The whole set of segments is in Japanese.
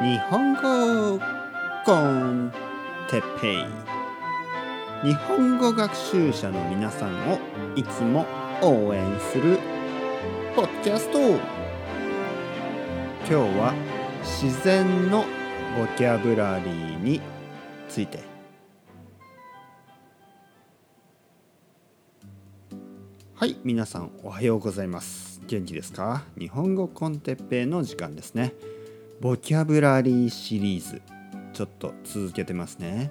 日本語コンテッペイ。日本語学習者の皆さんをいつも応援するポッキャスト。今日は自然のボキャブラリーについて。はい皆さんおはようございます。元気ですか？日本語コンテッペイの時間ですね。ボキャブラリーシリーズ。ちょっと続けてますね。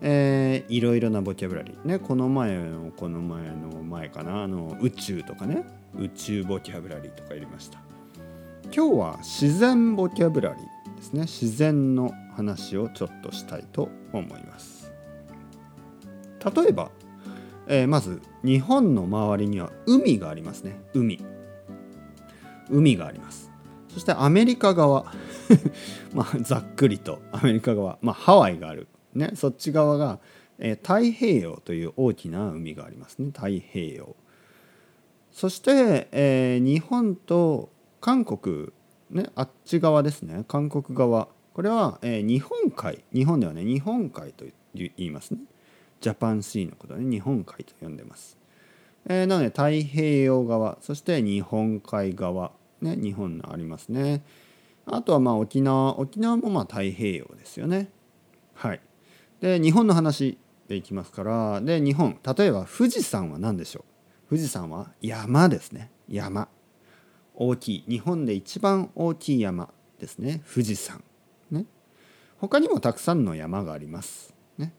えー、いろいろなボキャブラリー。ねこの前のこの前の前かな。あの宇宙とかね。宇宙ボキャブラリーとか入れました。今日は自然ボキャブラリーですね。自然の話をちょっとしたいと思います。例えば、えー、まず日本の周りには海がありますね。海。海があります。そしてアメリカ側。まあざっくりと。アメリカ側、まあ、ハワイがある、ね、そっち側が、えー、太平洋という大きな海がありますね。太平洋。そして、えー、日本と韓国、ね、あっち側ですね。韓国側。これは、えー、日本海。日本ではね日本海と言いますね。ジャパンシーのこと、ね、日本海と呼んでます、えー、なので太平洋側。そして日本海側。ね日本のありますね。あとはまあ沖縄沖縄もまあ太平洋ですよね。はい。で日本の話でいきますからで日本例えば富士山は何でしょう？富士山は山ですね。山。大きい。日本で一番大きい山ですね。富士山。ね。他にもたくさんの山があります。ね。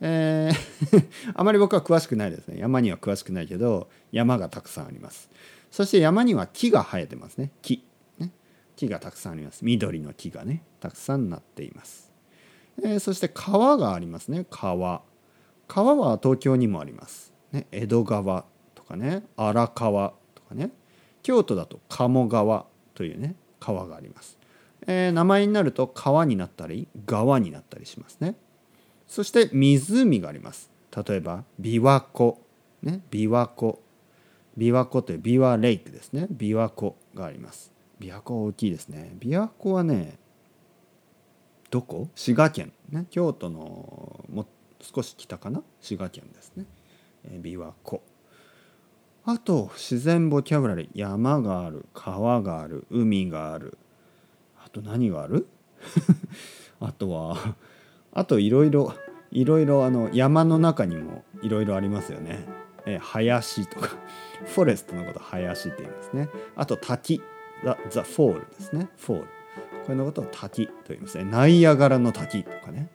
えー あまり僕は詳しくないですね。山には詳しくないけど山がたくさんあります。そして山には木が生えてますね。木。ね。木がたくさんあります。緑の木がねたくさんなっています、えー、そして川がありますね。川。川は東京にもあります、ね、江戸川とかね。荒川とかね。京都だと鴨川というね川があります、えー、名前になると川になったり川になったりしますね。そして湖があります。例えば琵琶湖。ね。琵琶湖琵琶湖という琵琶レイクですね。琵琶湖があります。琵琶湖大きいですね。琵琶湖はねどこ？滋賀県。ね京都のも少し北かな？滋賀県ですね、え、琵琶湖。あと自然ボキャブラリー。山がある川がある海がある。あと何がある？あとはあといろいろいろいろあの山の中にもいろいろありますよね。え、林とか forest のこと林って言いますね。あと滝 the the fall ですね。 fall。これのことを滝と言います。ねナイアガラの滝とかね。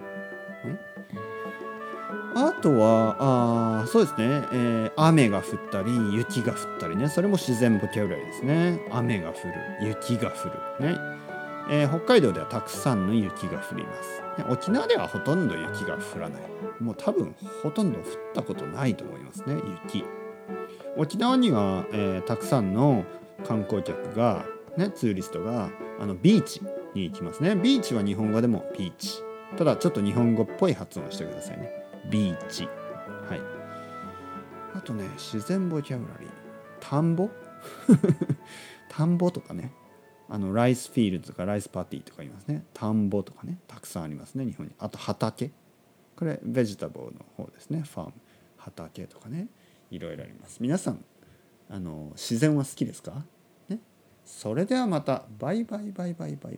あとはあそうですね、えー、雨が降ったり雪が降ったりね。それも自然ボキャブラリーですね。雨が降る雪が降るね、えー、北海道ではたくさんの雪が降ります。沖縄ではほとんど雪が降らない。もう多分ほとんど降ったことないと思いますね雪。沖縄には、えー、たくさんの観光客がねツーリストがあのビーチに行きますね。ビーチは日本語でもビーチ。ただちょっと日本語っぽい発音してくださいね。ビーチ。はい。あとね自然ボキャブラリー。田んぼ？田んぼとかね。あのライスフィールドとかライスパーティーとか言いますね。田んぼとかねたくさんありますね日本に。あと畑。これベジタブルの方ですね。ファーム。畑とかねいろいろあります。皆さんあの自然は好きですか、ね、それではまたバイバイバイバイバイバイ。